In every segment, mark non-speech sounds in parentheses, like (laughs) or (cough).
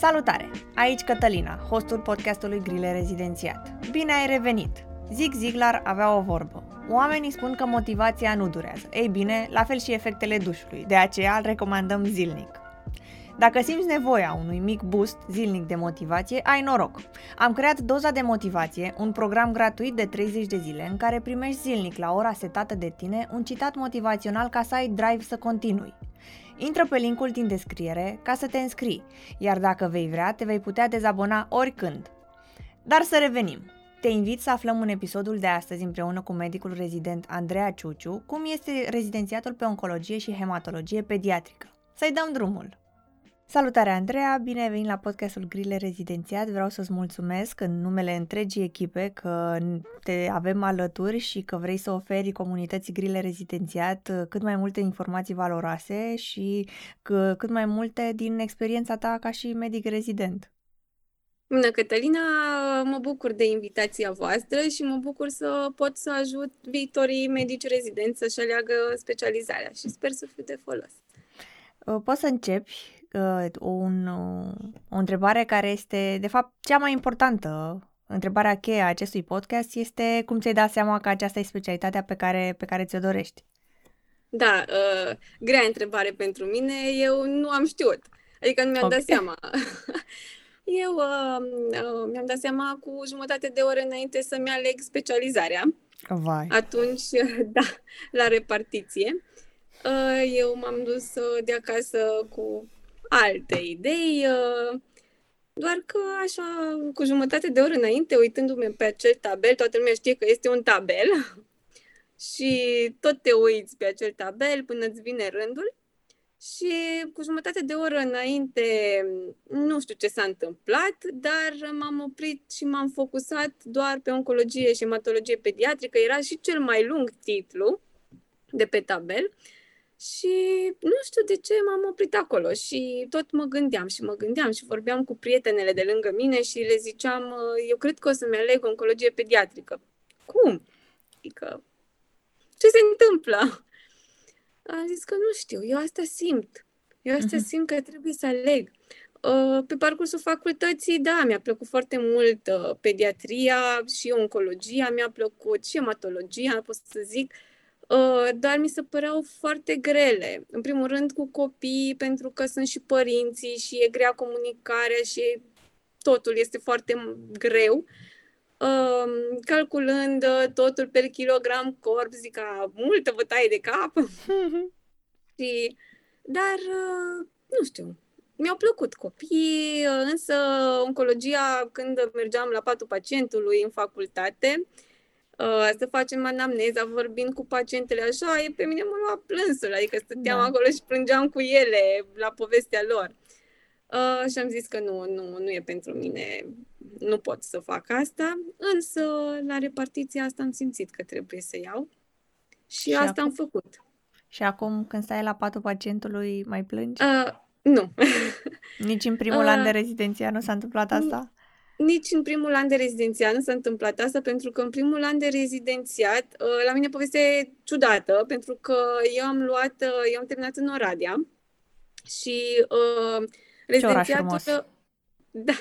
Salutare! Aici Cătălina, hostul podcastului Grile Rezidențiat. Bine ai revenit! Zig Ziglar avea o vorbă. Oamenii spun că motivația nu durează. Ei bine, la fel și efectele dușului, de aceea îl recomandăm zilnic. Dacă simți nevoia unui mic boost zilnic de motivație, ai noroc. Am creat Doza de Motivație, un program gratuit de 30 de zile în care primești zilnic la ora setată de tine un citat motivațional ca să ai drive să continui. Intră pe linkul din descriere ca să te înscrii, iar dacă vei vrea, te vei putea dezabona oricând. Dar să revenim. Te invit să aflăm în episodul de astăzi împreună cu medicul rezident Andreea Ciuciu cum este rezidențiatul pe oncologie și hematologie pediatrică. Să-i dăm drumul! Salutare, Andreea! Bine ai venit la podcastul Grile Rezidențiat. Vreau să-ți mulțumesc în numele întregii echipe că te avem alături și că vrei să oferi comunității Grile Rezidențiat cât mai multe informații valoroase și cât mai multe din experiența ta ca și medic rezident. Bună, Cătălina! Mă bucur de invitația voastră și mă bucur să pot să ajut viitorii medici rezidenți să-și aleagă specializarea și sper să fiu de folos. Poți să începi uh, un, uh, o întrebare care este, de fapt, cea mai importantă. Întrebarea cheie a acestui podcast este cum ți-ai dat seama că aceasta e specialitatea pe care, pe care ți-o dorești? Da, uh, grea întrebare pentru mine. Eu nu am știut. Adică nu mi-am okay. dat seama. (laughs) Eu uh, uh, mi-am dat seama cu jumătate de oră înainte să-mi aleg specializarea. Vai. Atunci, (laughs) da, la repartiție. Uh, eu m-am dus uh, de acasă cu alte idei, uh, doar că așa, cu jumătate de oră înainte, uitându-mă pe acel tabel, toată lumea știe că este un tabel (laughs) și tot te uiți pe acel tabel până îți vine rândul și cu jumătate de oră înainte, nu știu ce s-a întâmplat, dar m-am oprit și m-am focusat doar pe oncologie și hematologie pediatrică. Era și cel mai lung titlu de pe tabel. Și nu știu de ce m-am oprit acolo și tot mă gândeam și mă gândeam și vorbeam cu prietenele de lângă mine și le ziceam, eu cred că o să-mi aleg oncologie pediatrică. Cum? Adică, ce se întâmplă? (laughs) Am zis că nu știu, eu asta simt. Eu asta uh-huh. simt că trebuie să aleg. Uh, pe parcursul facultății, da, mi-a plăcut foarte mult uh, pediatria și oncologia, mi-a plăcut și hematologia, pot să zic, Uh, dar mi se păreau foarte grele. În primul rând cu copii, pentru că sunt și părinții și e grea comunicarea și totul este foarte greu. Uh, calculând uh, totul per kilogram corp, zic că multă bătaie de cap. (laughs) și, dar, nu știu, mi-au plăcut copiii, însă oncologia, când mergeam la patul pacientului în facultate, uh, uh, să facem anamneza vorbind cu pacientele așa, e pe mine mă lua plânsul, adică stăteam da. acolo și plângeam cu ele la povestea lor. Uh, și am zis că nu, nu, nu e pentru mine, nu pot să fac asta, însă la repartiția asta am simțit că trebuie să iau și, și asta acum, am făcut. Și acum când stai la patul pacientului mai plângi? Uh, nu. Nici în primul uh, an de rezidenția nu s-a întâmplat asta? Nici în primul an de rezidențiat nu s-a întâmplat asta, pentru că în primul an de rezidențiat, uh, la mine poveste ciudată, pentru că eu am luat, uh, eu am terminat în Oradea și uh, rezidențiatul... (laughs) Da.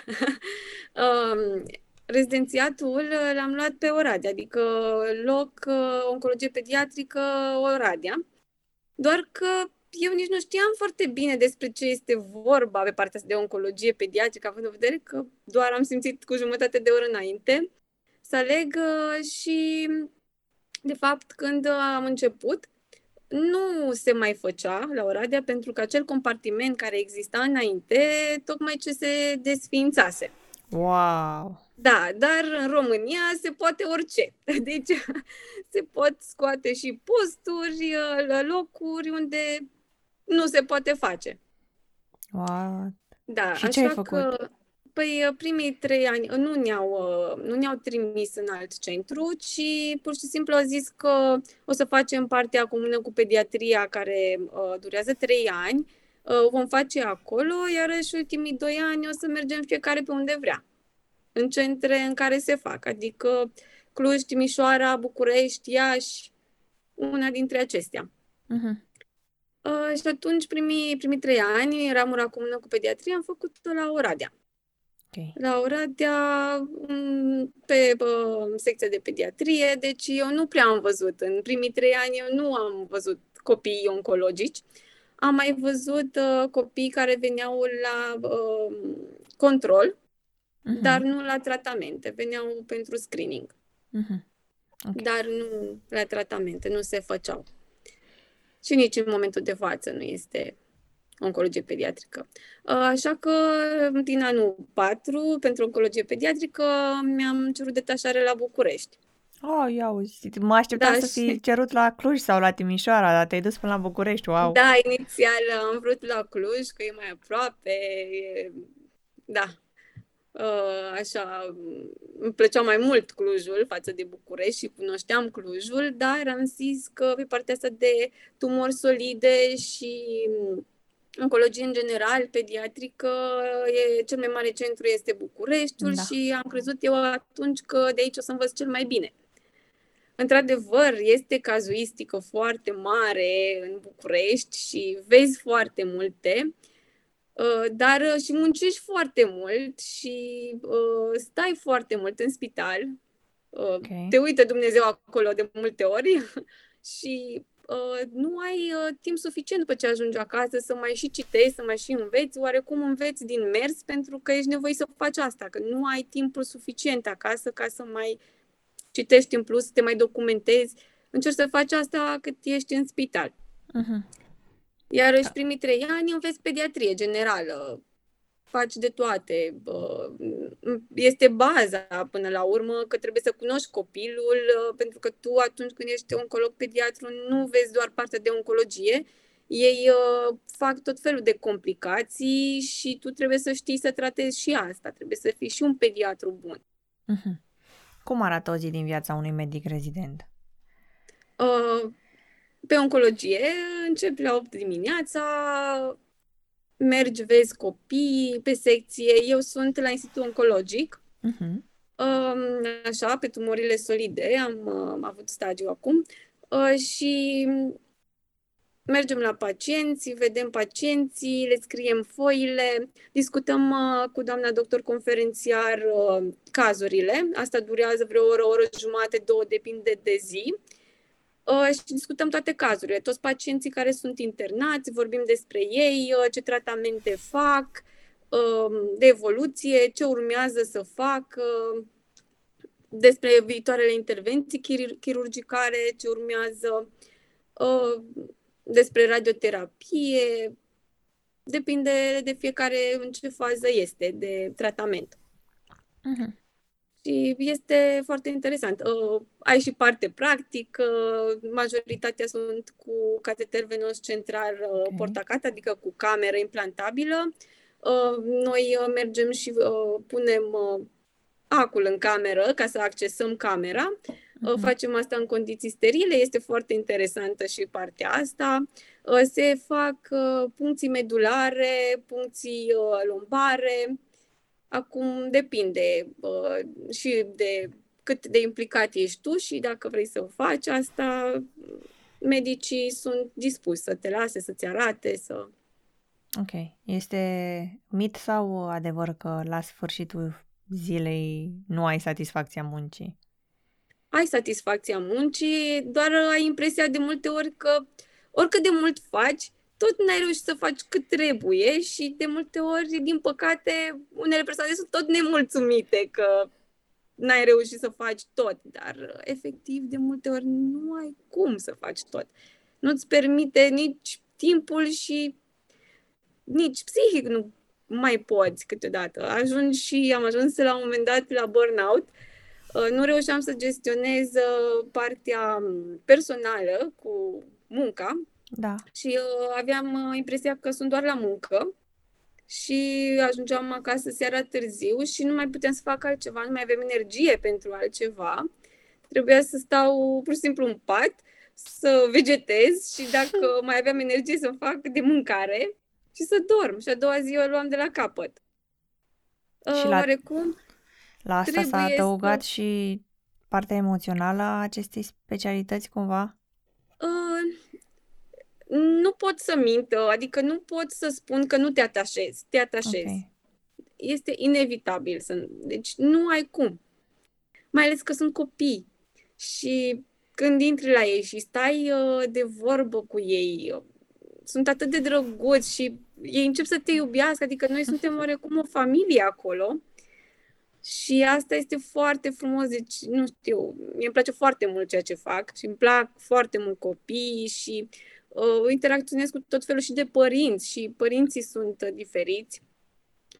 uh, rezidențiatul l-am luat pe Oradea, adică loc uh, oncologie pediatrică Oradea. Doar că eu nici nu știam foarte bine despre ce este vorba pe partea de oncologie pediatrică, având în vedere că doar am simțit cu jumătate de oră înainte să aleg uh, și, de fapt, când am început, nu se mai făcea la Oradea pentru că acel compartiment care exista înainte, tocmai ce se desființase. Wow! Da, dar în România se poate orice. (laughs) Deci se pot scoate și posturi, uh, locuri unde nu se poate face. What? Da, și ce ai făcut? Că, păi uh, primii trei ani uh, nu ne-au, uh, nu ne-au trimis în alt centru, ci pur și simplu au zis că o să facem partea comună cu pediatria care uh, durează trei ani, uh, vom face acolo, iar și ultimii doi ani o să mergem fiecare pe unde vrea, în centre în care se fac, adică Cluj, Timișoara, București, Iași, una dintre acestea. Uh-huh. Uh, și atunci, primii, primii trei ani, eram în comună cu pediatrie, am făcut la Oradea. Okay. La Oradea, mm, pe uh, secția de pediatrie, deci eu nu prea am văzut. În primii trei ani eu nu am văzut copii oncologici. Am mai văzut uh, copii care veneau la uh, control, uh-huh. dar nu la tratamente, veneau pentru screening. Uh-huh. Okay. Dar nu la tratamente, nu se făceau. Și nici în momentul de față nu este oncologie pediatrică. Uh, așa că din anul 4, pentru oncologie pediatrică, mi-am cerut detașare la București. Oh, ia uzi, mă așteptam da, să fi și... cerut la Cluj sau la Timișoara, dar te-ai dus până la București, wow! Da, inițial am vrut la Cluj, că e mai aproape, e... da, uh, așa, îmi plăcea mai mult Clujul față de București și cunoșteam Clujul, dar am zis că pe partea asta de tumori solide și oncologie în general, pediatrică, e, cel mai mare centru este Bucureștiul da. și am crezut eu atunci că de aici o să învăț cel mai bine. Într-adevăr, este cazuistică foarte mare în București și vezi foarte multe, uh, dar uh, și muncești foarte mult și uh, stai foarte mult în spital. Okay. Te uită Dumnezeu acolo de multe ori (laughs) și nu ai timp suficient după ce ajungi acasă să mai și citești, să mai și înveți, oarecum înveți din mers pentru că ești nevoie să faci asta, că nu ai timpul suficient acasă ca să mai uh, citești în plus, te mai documentezi, încerci să faci asta cât ești în spital. Uh-huh. Iar în primii trei ani înveți pediatrie generală, faci de toate. Este baza până la urmă că trebuie să cunoști copilul, pentru că tu atunci când ești oncolog pediatru nu vezi doar partea de oncologie, ei fac tot felul de complicații și tu trebuie să știi să tratezi și asta, trebuie să fii și un pediatru bun. Uh-huh. Cum arată o zi din viața unui medic rezident? Uh, pe oncologie începi la 8 dimineața, mergi, vezi copii pe secție. Eu sunt la Institutul Oncologic. Uh-huh. Uh, așa, pe tumorile solide, am uh, avut stagiu acum. Uh, și mergem la pacienți, vedem pacienții, le scriem foile, discutăm uh, cu doamna doctor conferențiar uh, cazurile. Asta durează vreo oră, oră jumate, două, depinde de zi. Uh, și discutăm toate cazurile, toți pacienții care sunt internați, vorbim despre ei, ce tratamente fac, de evoluție, ce urmează să facă, despre viitoarele intervenții chirurgicale, ce urmează despre radioterapie, depinde de fiecare în ce fază este de tratament. Uh-huh. Și este foarte interesant. Uh, ai și parte practică, majoritatea sunt cu cateter venos central uh, okay. portacat, adică cu cameră implantabilă. Uh, noi uh, mergem și uh, punem uh, acul în cameră ca să accesăm camera. Uh-huh. Facem asta în condiții sterile, este foarte interesantă și partea asta. Uh, se fac uh, puncții medulare, puncții uh, lombare. Acum depinde și de cât de implicat ești tu și dacă vrei să faci asta, medicii sunt dispuși să te lase, să-ți arate, să... Ok. Este mit sau adevăr că la sfârșitul zilei nu ai satisfacția muncii? ai satisfacția muncii, doar ai impresia de multe ori că oricât de mult faci, tot n-ai reușit să faci cât trebuie și de multe ori, din păcate, unele persoane sunt tot nemulțumite că n-ai reușit să faci tot, dar efectiv de multe ori nu ai cum să faci tot. Nu-ți permite nici timpul și nici psihic nu mai poți câteodată. Ajungi și am ajuns la un moment dat la burnout Uh, nu reușeam să gestionez uh, partea um, personală cu munca da. și uh, aveam impresia că sunt doar la muncă și ajungeam acasă seara târziu și nu mai puteam să fac altceva, nu mai aveam energie pentru altceva. Trebuia să stau pur și simplu în pat, să vegetez și dacă (laughs) mai aveam energie să fac de mâncare și să dorm. Și a doua zi o luam de la capăt. Și la... Oarecum, la asta s-a adăugat să... și partea emoțională a acestei specialități cumva? Uh, nu pot să mint, adică nu pot să spun că nu te atașezi. Te atașezi. Okay. Este inevitabil. Să... Deci nu ai cum. Mai ales că sunt copii. Și când intri la ei și stai uh, de vorbă cu ei, uh, sunt atât de drăguți și ei încep să te iubească, adică noi (laughs) suntem oarecum o familie acolo. Și asta este foarte frumos, deci, nu știu, mie îmi place foarte mult ceea ce fac și îmi plac foarte mult copiii și uh, interacționez cu tot felul și de părinți și părinții sunt uh, diferiți.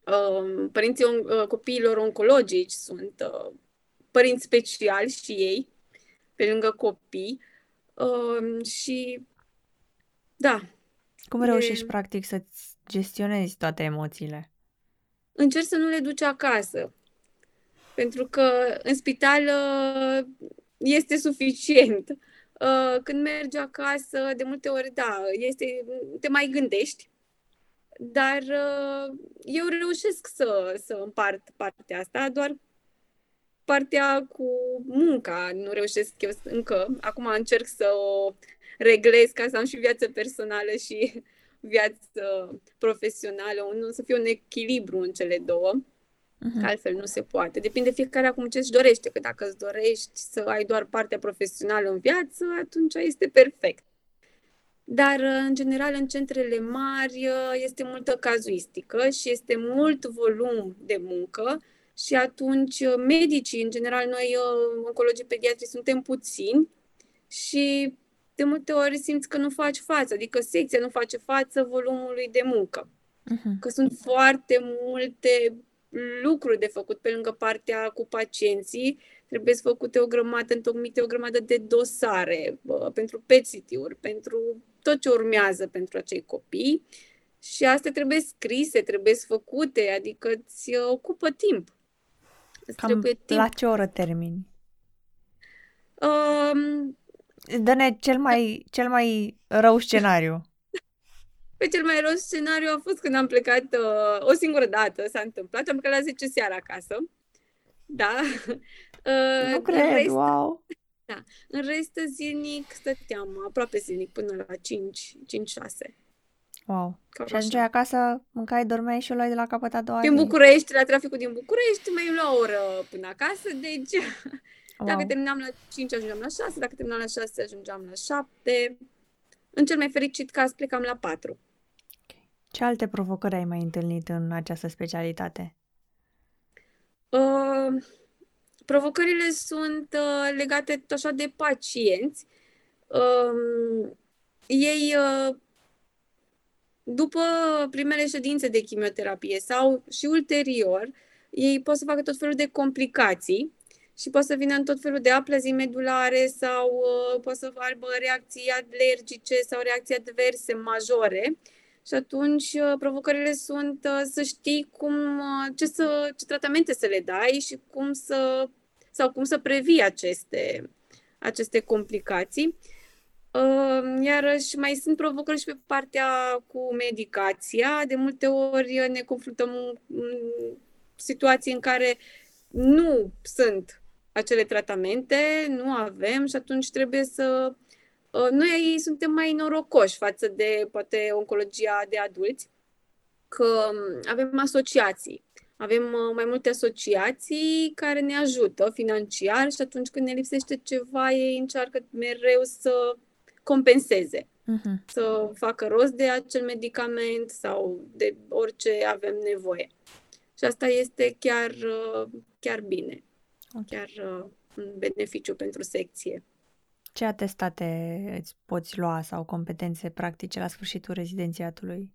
Uh, părinții uh, copiilor oncologici sunt uh, părinți speciali și ei, pe lângă copii. Uh, și da. Cum reușești, e... practic, să-ți gestionezi toate emoțiile? Încerc să nu le duci acasă. Pentru că în spital uh, este suficient. Uh, când mergi acasă, de multe ori, da, este, te mai gândești, dar uh, eu reușesc să, să împart partea asta, doar partea cu munca nu reușesc eu încă. Acum încerc să o reglez ca să am și viață personală și (laughs) viață profesională, un, să fie un echilibru în cele două. Uh-huh. Altfel nu se poate. Depinde fiecare acum ce își dorește, că dacă îți dorești să ai doar partea profesională în viață, atunci este perfect. Dar, în general, în centrele mari este multă cazuistică și este mult volum de muncă și atunci medicii, în general, noi, oncologii pediatri, suntem puțini și de multe ori simți că nu faci față, adică secția nu face față volumului de muncă. Uh-huh. Că sunt foarte multe lucruri de făcut pe lângă partea cu pacienții. Trebuie să făcute o grămadă, întocmite o grămadă de dosare bă, pentru PET-uri, pentru tot ce urmează pentru acei copii. Și astea trebuie scrise, trebuie făcute, adică îți ocupă timp. Cam trebuie timp. la ce oră termini? Um, Dă-ne cel mai, cel mai rău scenariu. Pe cel mai rău scenariu a fost când am plecat uh, o singură dată, s-a întâmplat, am plecat la 10 seara acasă. Da. (laughs) Uh, nu cred, rest, wow. Da. În rest, zilnic stăteam aproape zilnic până la 5, 5-6. Wow. Cam și ajungeai acasă, mâncai, dormeai și o luai de la capăt a doua Din București, la traficul din București, mai lua o oră până acasă, deci (laughs) wow. dacă terminam la 5, ajungeam la 6, dacă terminam la 6, ajungeam la 7. În cel mai fericit caz, plecam la 4. Ce alte provocări ai mai întâlnit în această specialitate? Uh, provocările sunt uh, legate tot așa de pacienți. Uh, ei, uh, după primele ședințe de chimioterapie sau și ulterior, ei pot să facă tot felul de complicații și pot să vină în tot felul de aplezii medulare sau uh, pot să aibă reacții alergice sau reacții adverse majore. Și atunci uh, provocările sunt uh, să știi cum, uh, ce, să, ce tratamente să le dai și cum să, sau cum să previi aceste, aceste complicații. Iarăși mai sunt provocări și pe partea cu medicația. De multe ori ne confruntăm în situații în care nu sunt acele tratamente, nu avem și atunci trebuie să Uh, noi aici suntem mai norocoși față de, poate, oncologia de adulți, că um, avem asociații. Avem uh, mai multe asociații care ne ajută financiar și atunci când ne lipsește ceva, ei încearcă mereu să compenseze, uh-huh. să facă rost de acel medicament sau de orice avem nevoie. Și asta este chiar, uh, chiar bine, okay. chiar un beneficiu pentru secție. Ce atestate îți poți lua sau competențe practice la sfârșitul rezidențiatului?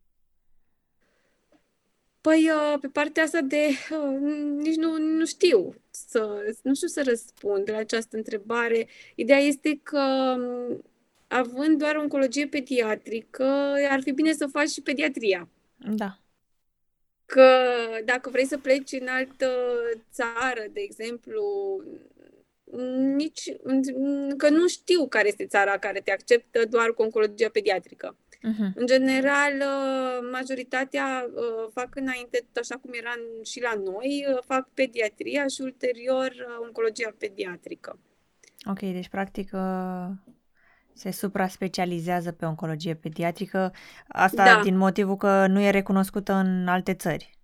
Păi, uh, pe partea asta de... Uh, nici nu, nu știu să, nu știu să răspund la această întrebare. Ideea este că, um, având doar oncologie pediatrică, ar fi bine să faci și pediatria. Da. Că dacă vrei să pleci în altă țară, de exemplu, nici că nu știu care este țara care te acceptă doar cu oncologia pediatrică. Uh-huh. În general, uh, majoritatea uh, fac înainte, așa cum era și la noi, uh, fac pediatria și ulterior oncologia pediatrică. Ok, deci practic Se supra-specializează pe oncologie pediatrică, asta Da. din motivul că nu e recunoscută în alte țări.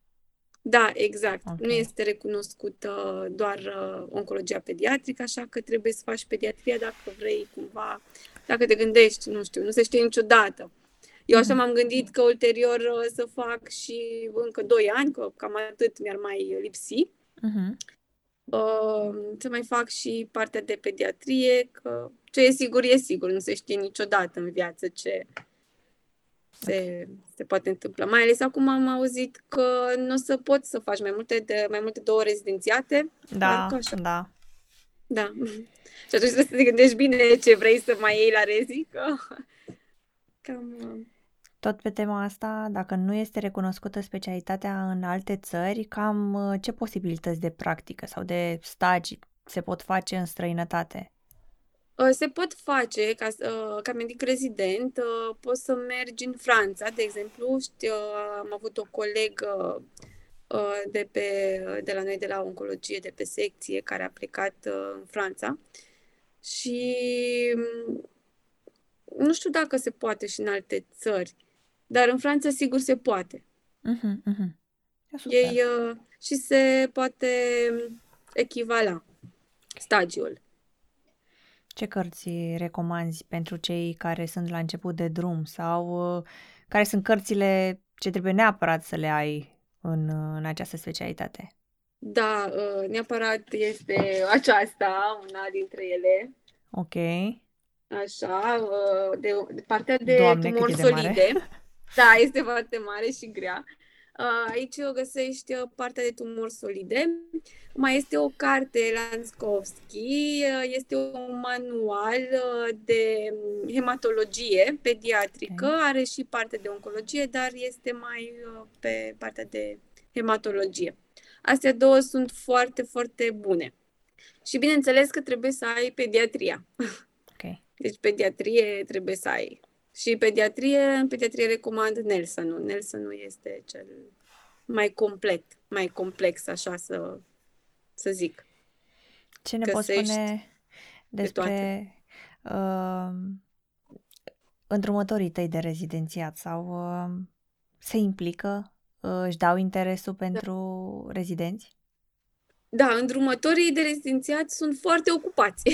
Da, exact. Ok. Nu este recunoscută doar uh, oncologia pediatrică, așa că trebuie să faci pediatria dacă vrei cumva, dacă te gândești, nu știu, nu se știe niciodată. Eu așa Mhm. m-am gândit că ulterior uh, să fac și încă 2 ani, că cam atât mi-ar mai lipsi, Mhm. uh, să mai fac și partea de pediatrie, că ce e sigur, e sigur, nu se știe niciodată în viață ce se, se poate întâmpla. Mai ales acum am auzit că nu o să poți să faci mai multe de mai multe două rezidențiate. Da, Doar că așa. da. Da. Și atunci trebuie să te gândești bine ce vrei să mai iei la rezi, că (laughs) cam... uh, Tot pe tema asta, dacă nu este recunoscută specialitatea în alte țări, cam uh, ce posibilități de practică sau de stagii se pot face în străinătate? Uh, Se pot face ca, uh, ca medic rezident, uh, poți să mergi în Franța, de exemplu. Știu, uh, am avut o colegă uh, de, pe, de la noi, de la oncologie, de pe secție, care a plecat uh, în Franța. Și mm, nu știu dacă se poate și în alte țări, dar în Franța sigur se poate. Mhm, mhm. E super. Ei uh, și se poate echivala stagiul. Ce cărți recomanzi pentru cei care sunt la început de drum sau uh, care sunt cărțile ce trebuie neapărat să le ai în, uh, în această specialitate? Da, uh, neapărat este aceasta, una dintre ele, Ok. așa, uh, de, de partea de Doamne, cât tumori e de mare. solide. Da, este foarte mare și grea. Uh, Aici o găsești uh, partea de tumori solide. Mai este o carte, Lanskovski, uh, este un manual uh, de hematologie pediatrică, Ok. are și parte de oncologie, dar este mai uh, pe partea de hematologie. Astea două sunt foarte, foarte bune. Și bineînțeles că trebuie să ai pediatria. Ok. Deci pediatrie trebuie să ai. Și pediatrie, în pediatrie recomand Nelson-ul. Nelson-ul este cel mai complet, mai complex, așa să, să zic. Ce ne poți Găsești spune despre uh, îndrumătorii tăi de rezidențiat sau uh, se implică, uh, își dau interesul pentru rezidenți? Da, îndrumătorii de rezidențiat sunt foarte ocupați.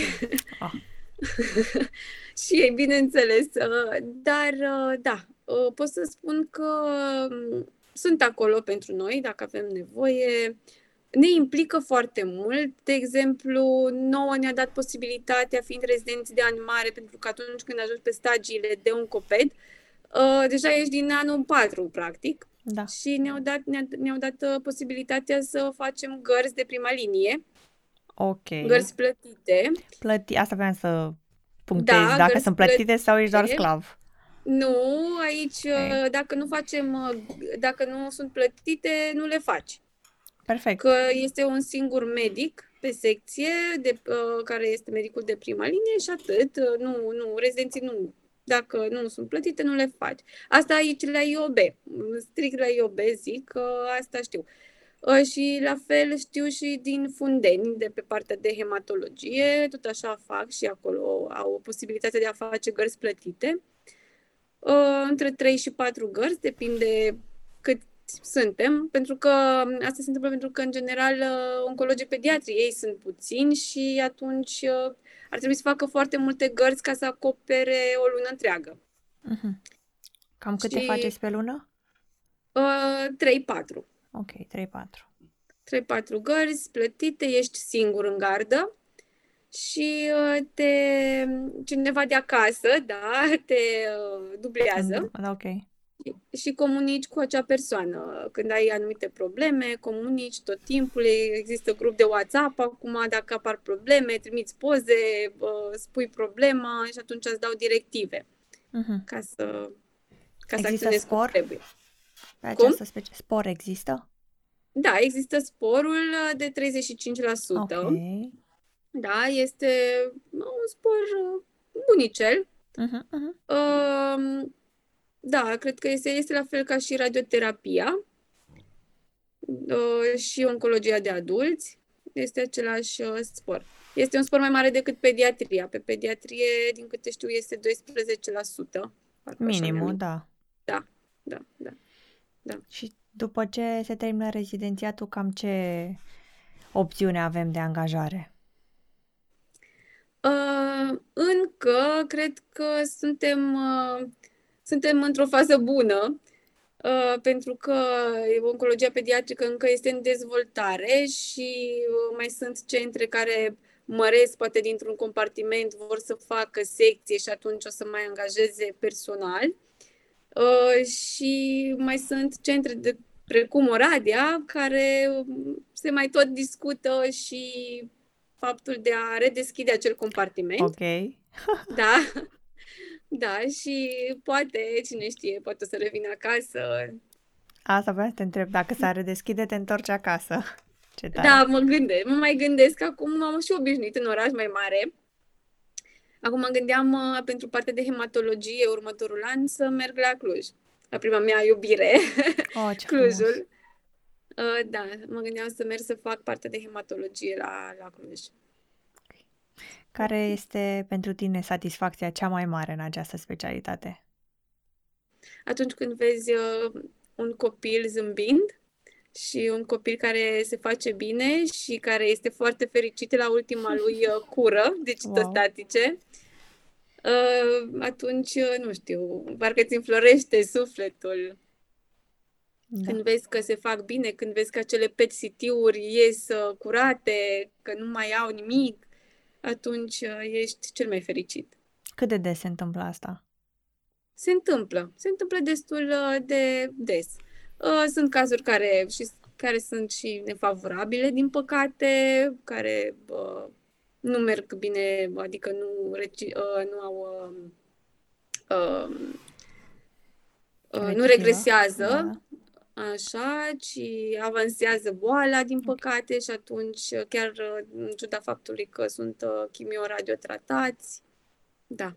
Ah. (laughs) și ei, bineînțeles. uh, Dar, uh, da, uh, pot să spun că um, sunt acolo pentru noi, dacă avem nevoie. Ne implică foarte mult. De exemplu, nouă ne-a dat posibilitatea, fiind rezidenți de ani mare, pentru că atunci când ajungi pe stagiile de oncoped, uh, deja ești din anul 4, practic. Da. Și ne-au dat, ne ne-au dat uh, posibilitatea să facem gărzi de prima linie, Ok. gărzi plătite. Plăti... Asta vreau să punctez. Da, Dacă gărzi sunt plătite sau ești doar plătite. sclav? Nu, aici, Ok. uh, dacă nu facem, uh, dacă nu sunt plătite, nu le faci. Perfect. Că este un singur medic pe secție, de, uh, care este medicul de prima linie și atât. Uh, Nu, nu, rezidenții nu. Dacă nu sunt plătite, nu le faci. Asta aici la IOB. Strict la IOB zic că asta știu. Uh, Și la fel știu și din Fundeni, de pe partea de hematologie, tot așa fac și acolo au posibilitatea de a face gărzi plătite. Uh, Între 3 și 4 gărzi, depinde cât suntem, pentru că asta se întâmplă pentru că, în general, uh, oncologii pediatri, ei sunt puțini și atunci uh, ar trebui să facă foarte multe gărzi ca să acopere o lună întreagă. Mhm. Cam câte Și- faceți pe lună? Uh, 3-4. Ok, 3-4. 3-4 gărzi plătite, ești singur în gardă și uh, te, cineva de acasă, da, te uh, dublează Da, ok. și comunici cu acea persoană. Când ai anumite probleme, comunici tot timpul, există grup de WhatsApp acum, dacă apar probleme, trimiți poze, uh, spui problema și atunci îți dau directive Mhm. ca să, ca să Există acționezi cum spor? trebuie. Pe Cum? această specie. Spor există? Da, există sporul de 35%. Ok. Da, este un spor uh, bunicel. Mhm, mhm. Um, Da, cred că este, este la fel ca și radioterapia uh, și oncologia de adulți. este același uh, spor. Este un spor mai mare decât pediatria. Pe pediatrie, din câte știu, este 12%. Minimul, da. Da, da, da. da. Și după ce se termină rezidențiatul, cam ce opțiune avem de angajare? Uh, încă cred că suntem, uh, suntem într-o fază bună, uh, pentru că oncologia pediatrică încă este în dezvoltare și uh, mai sunt centre care măresc, poate dintr-un compartiment, vor să facă secție și atunci o să mai angajeze personal. Uh, și mai sunt centre de, precum Oradea, care se mai tot discută și faptul de a redeschide acel compartiment. Ok. (laughs) da. Da, și poate, cine știe, poate să revin acasă. Asta vreau să te întreb, dacă s-ar redeschide, te întorci acasă. Ce tare. Da, mă gândesc, mă mai gândesc, acum am și obișnuit în oraș mai mare. Acum mă gândeam uh, pentru partea de hematologie următorul an să merg la Cluj, la prima mea iubire, oh, ce (laughs) Clujul. Uh, da, mă gândeam să merg să fac partea de hematologie la, la Cluj. Care este pentru tine satisfacția cea mai mare în această specialitate? Atunci când vezi uh, un copil zâmbind și un copil care se face bine și care este foarte fericit la ultima (laughs) lui uh, cură de citostatice, wow. uh, atunci, uh, nu știu, parcă ți înflorește sufletul. Da. Când vezi că se fac bine, când vezi că acele pet uri ies uh, curate, că nu mai au nimic, atunci uh, ești cel mai fericit. Cât de des se întâmplă asta? Se întâmplă. Se întâmplă destul uh, de des. Sunt cazuri care, și, care sunt și nefavorabile, din păcate, care uh, nu merg bine, adică nu, reci, uh, nu au uh, uh, nu regresează, da așa, ci avansează boala, din păcate, și atunci, chiar în ciuda faptului că sunt uh, chimioradiotratați, da,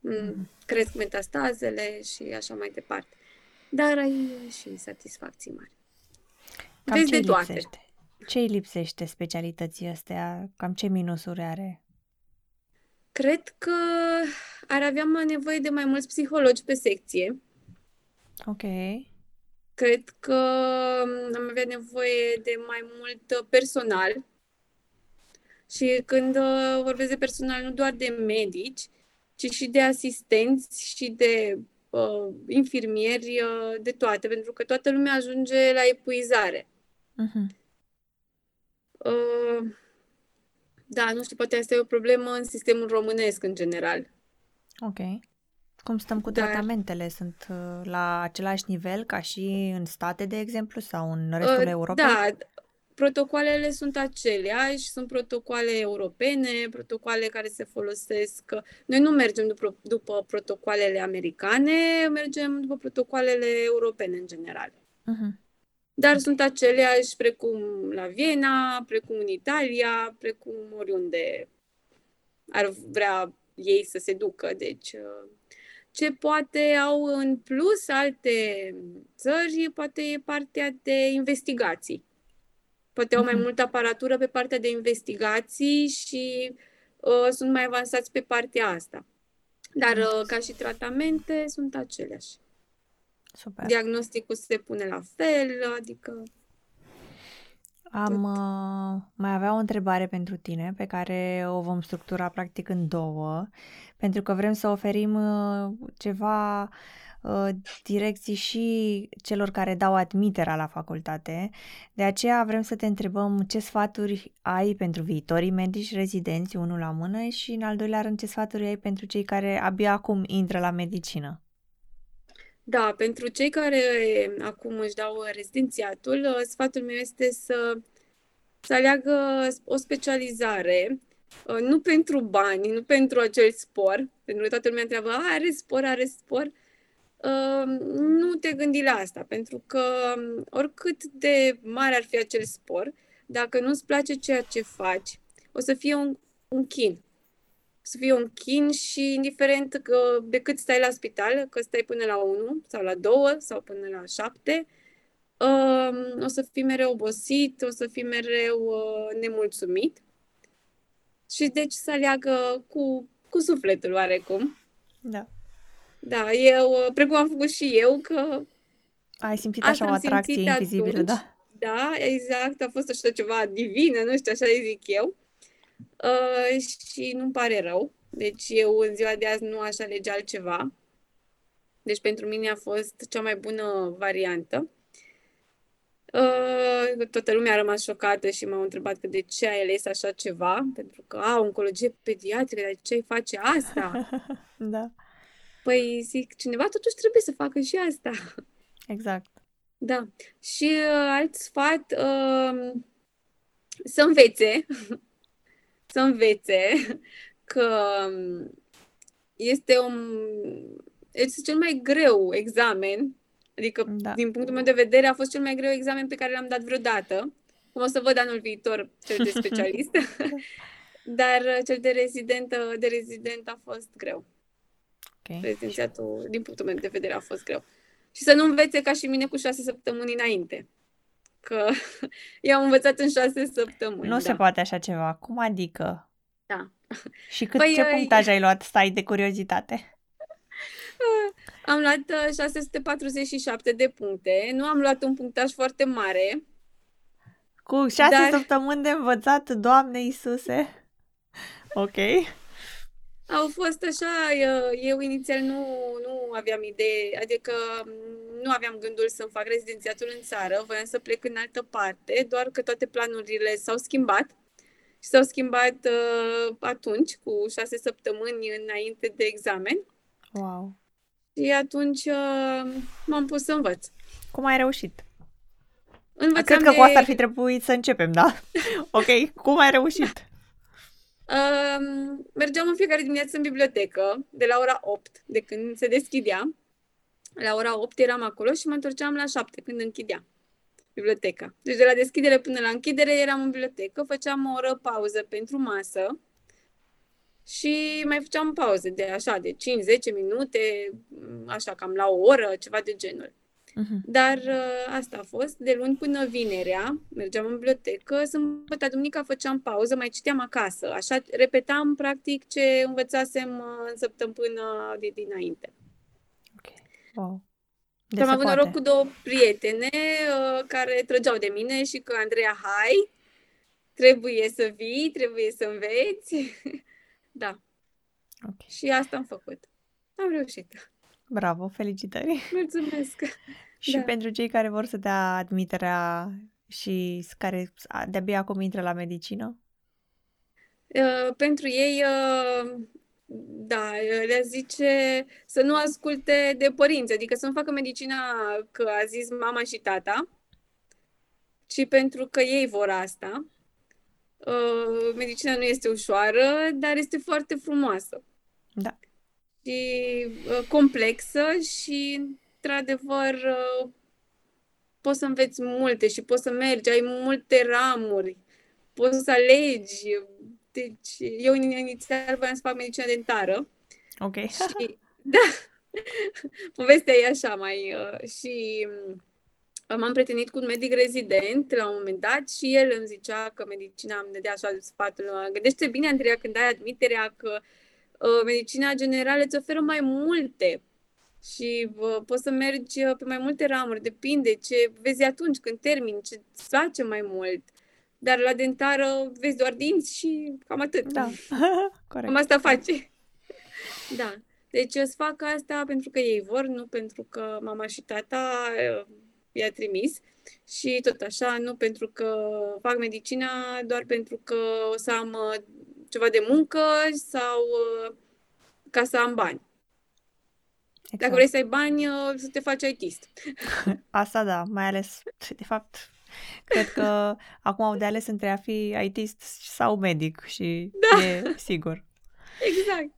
mm. cresc metastazele și așa mai departe. Dar ai și satisfacții mari. Cam Vezi ce de toate. Lipsește? Ce îi lipsește specialității astea? Cam ce minusuri are? Cred că ar avea mai nevoie de mai mulți psihologi pe secție. Ok cred că mm, am avea nevoie de mai mult personal. Și când uh, vorbesc de personal, nu doar de medici, ci și de asistenți și de uh, infirmieri, uh, de toate, pentru că toată lumea ajunge la epuizare. Uh-huh. Uh, da, nu știu, poate asta e o problemă în sistemul românesc în general. Ok. Cum stăm cu Dar... tratamentele? Sunt uh, la același nivel ca și în state, de exemplu, sau în restul uh, Europei? Da, protocoalele sunt aceleași, sunt protocoale europene, protocoale care se folosesc. Noi nu mergem după, după protocoalele americane, mergem după protocoalele europene în general. Uh-huh. Dar sunt aceleași precum la Viena, precum în Italia, precum oriunde ar vrea ei să se ducă. Deci, uh, ce poate au în plus alte țări, poate e partea de investigații. Poate au mai mhm. multă aparatură pe partea de investigații și uh, sunt mai avansați pe partea asta. Dar uh, ca și tratamente sunt aceleași. Super. Diagnosticul se pune la fel, adică am uh, mai avea o întrebare pentru tine pe care o vom structura practic în două, pentru că vrem să oferim uh, ceva uh, direcții și celor care dau admiterea la facultate. De aceea vrem să te întrebăm ce sfaturi ai pentru viitorii medici rezidenți, unul la mână, și în al doilea rând ce sfaturi ai pentru cei care abia acum intră la medicină. Da, pentru cei care acum își dau rezidențiatul, uh, sfatul meu este să, să aleagă o specializare, uh, nu pentru bani, nu pentru acel spor, pentru că toată lumea întreabă, are spor, are spor. Uh, nu te gândi la asta, pentru că um, oricât de mare ar fi acel spor, dacă nu-ți place ceea ce faci, o să fie un, un chin să fie un chin și indiferent că de cât stai la spital, că stai până la 1 sau la 2 sau până la 7, uh, o să fii mereu obosit, o să fii mereu uh, nemulțumit și deci să aleagă cu, cu sufletul oarecum. Da. Da, eu, uh, precum am făcut și eu, că ai simțit așa o atracție invizibilă, atunci. da? Da, exact, a fost așa ceva divină, nu știu, așa zic eu. Uh, și nu-mi pare rău. Deci eu în ziua de azi nu aș alege altceva. Deci pentru mine a fost cea mai bună variantă. Uh, toată lumea a rămas șocată și m-au întrebat că de ce ai ales așa ceva, pentru că, a, oncologie pediatrică, dar ce face asta? (laughs) da. Păi zic, cineva totuși trebuie să facă și asta. Exact. Da. Și uh, alt sfat, uh, să învețe, (laughs) să învețe că este un este cel mai greu examen, adică da. din punctul meu de vedere a fost cel mai greu examen pe care l-am dat vreodată. O să văd anul viitor cel de specialist, (laughs) dar uh, cel de rezident, uh, de rezident a fost greu. Okay. Rezidențiatul, din punctul meu de vedere, a fost greu. Și să nu învețe ca și mine cu șase săptămâni înainte. Că (laughs) eu am învățat în șase săptămâni. Nu da. se poate așa ceva. Cum adică? Da. Și cât, păi, ce punctaj ai luat? Stai de curiozitate. (laughs) Am luat 647 uh, de puncte. Nu am luat un punctaj foarte mare. Cu șase dar... săptămâni de învățat, Doamne Iisuse. Ok. Au fost așa, eu, eu inițial nu, nu aveam idee, adică nu aveam gândul să-mi fac rezidențiatul în țară, voiam să plec în altă parte, doar că toate planurile s-au schimbat și s-au schimbat uh, atunci, cu șase săptămâni înainte de examen. Wow! Și atunci uh, m-am pus să învăț. Cum ai reușit? Învățam Cred că de... cu asta ar fi trebuit să începem, da? (laughs) ok, cum ai reușit? Uh, mergeam în fiecare dimineață în bibliotecă, de la ora 8, de când se deschidea. La ora 8 eram acolo și mă întorceam la 7, când închidea biblioteca. Deci de la deschidere până la închidere eram în bibliotecă, făceam o oră pauză pentru masă și mai făceam pauze de așa, de 5-10 minute, așa cam la o oră, ceva de genul. Uh-huh. Dar uh, asta a fost. De luni până vinerea mergeam în bibliotecă, sâmbătă, duminica făceam pauză, mai citeam acasă. Așa repetam practic ce învățasem uh, în săptămâna de dinainte. Ok. Wow. De am avut noroc cu două prietene uh, care trăgeau de mine și că Andreea, hai, trebuie să vii, trebuie să înveți. (laughs) da. Okay. Și asta am făcut. Am reușit. Bravo, felicitări! Mulțumesc! (laughs) și da. pentru cei care vor să dea admiterea și care de-abia acum intră la medicină? Uh, pentru ei, uh, da, le zice să nu asculte de părinți, adică să nu facă medicina că a zis mama și tata, ci pentru că ei vor asta. Uh, medicina nu este ușoară, dar este foarte frumoasă. Da și uh, complexă și, într-adevăr, uh, poți să înveți multe și poți să mergi, ai multe ramuri, poți să alegi. Deci, eu inițial voiam să fac medicina dentară. Ok. Și, (laughs) da, povestea e așa mai... Uh, și m-am prietenit cu un medic rezident la un moment dat și el îmi zicea că medicina îmi dădea așa sfatul. Gândește bine, Andreea, când ai admiterea că uh, Uh, medicina generală îți oferă mai multe și uh, poți să mergi uh, pe mai multe ramuri, depinde ce vezi atunci când termini, ce îți place mai mult. Dar la dentară vezi doar dinți și cam atât. Da, (laughs) corect. Cam asta face. (laughs) da. Deci eu îți fac asta pentru că ei vor, nu pentru că mama și tata i-a trimis. Și tot așa, nu pentru că fac medicina, doar pentru că o să am ceva de muncă sau uh, ca să am bani. Exact. Dacă vrei să ai bani, uh, să te faci ITist. (laughs) Asta da, mai ales, (laughs) de fapt, cred că (laughs) acum au de ales între a fi ITist sau medic și da. e sigur. Exact.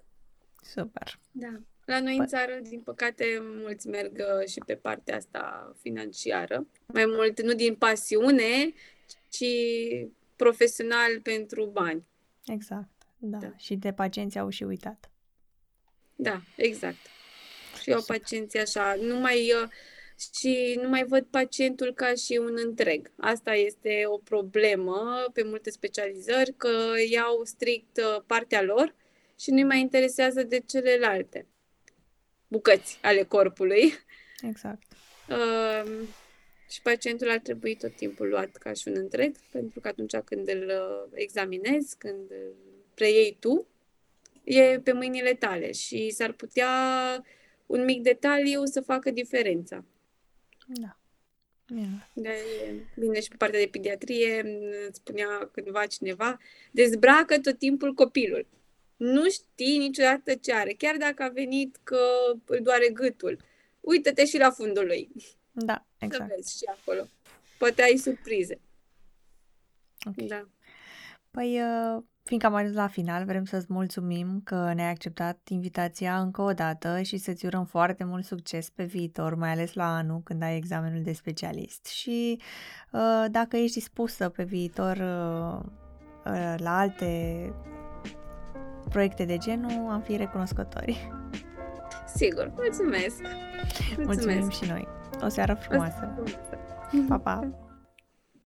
Super. Da. La noi în țară, din păcate, mulți merg uh, și pe partea asta financiară. Mai mult, nu din pasiune, ci profesional pentru bani. Exact, da. da. Și de pacienți au și uitat. Da, exact. Și eu pacienții așa, nu mai, uh, și nu mai văd pacientul ca și un întreg. Asta este o problemă pe multe specializări, că iau strict uh, partea lor și nu-i mai interesează de celelalte bucăți ale corpului. Exact. Uh, și pacientul ar trebui tot timpul luat ca și un întreg, pentru că atunci când îl uh, examinezi, când îl preiei tu, e pe mâinile tale și s-ar putea un mic detaliu să facă diferența. Da. Bine. De bine și pe partea de pediatrie, spunea cândva cineva, dezbracă tot timpul copilul. Nu știi niciodată ce are, chiar dacă a venit că îl doare gâtul. Uită-te și la fundul lui. Da, exact. Să vezi și acolo. Poate ai surprize. Okay. Da. Păi, uh, fiindcă am ajuns la final, vrem să-ți mulțumim că ne-ai acceptat invitația încă o dată și să-ți urăm foarte mult succes pe viitor, mai ales la anul când ai examenul de specialist. Și uh, dacă ești dispusă pe viitor uh, la alte proiecte de genul, am fi recunoscători. Sigur, mulțumesc! Mulțumesc. Mulțumim și noi! O seară frumoasă! O seară frumoasă. Pa, pa!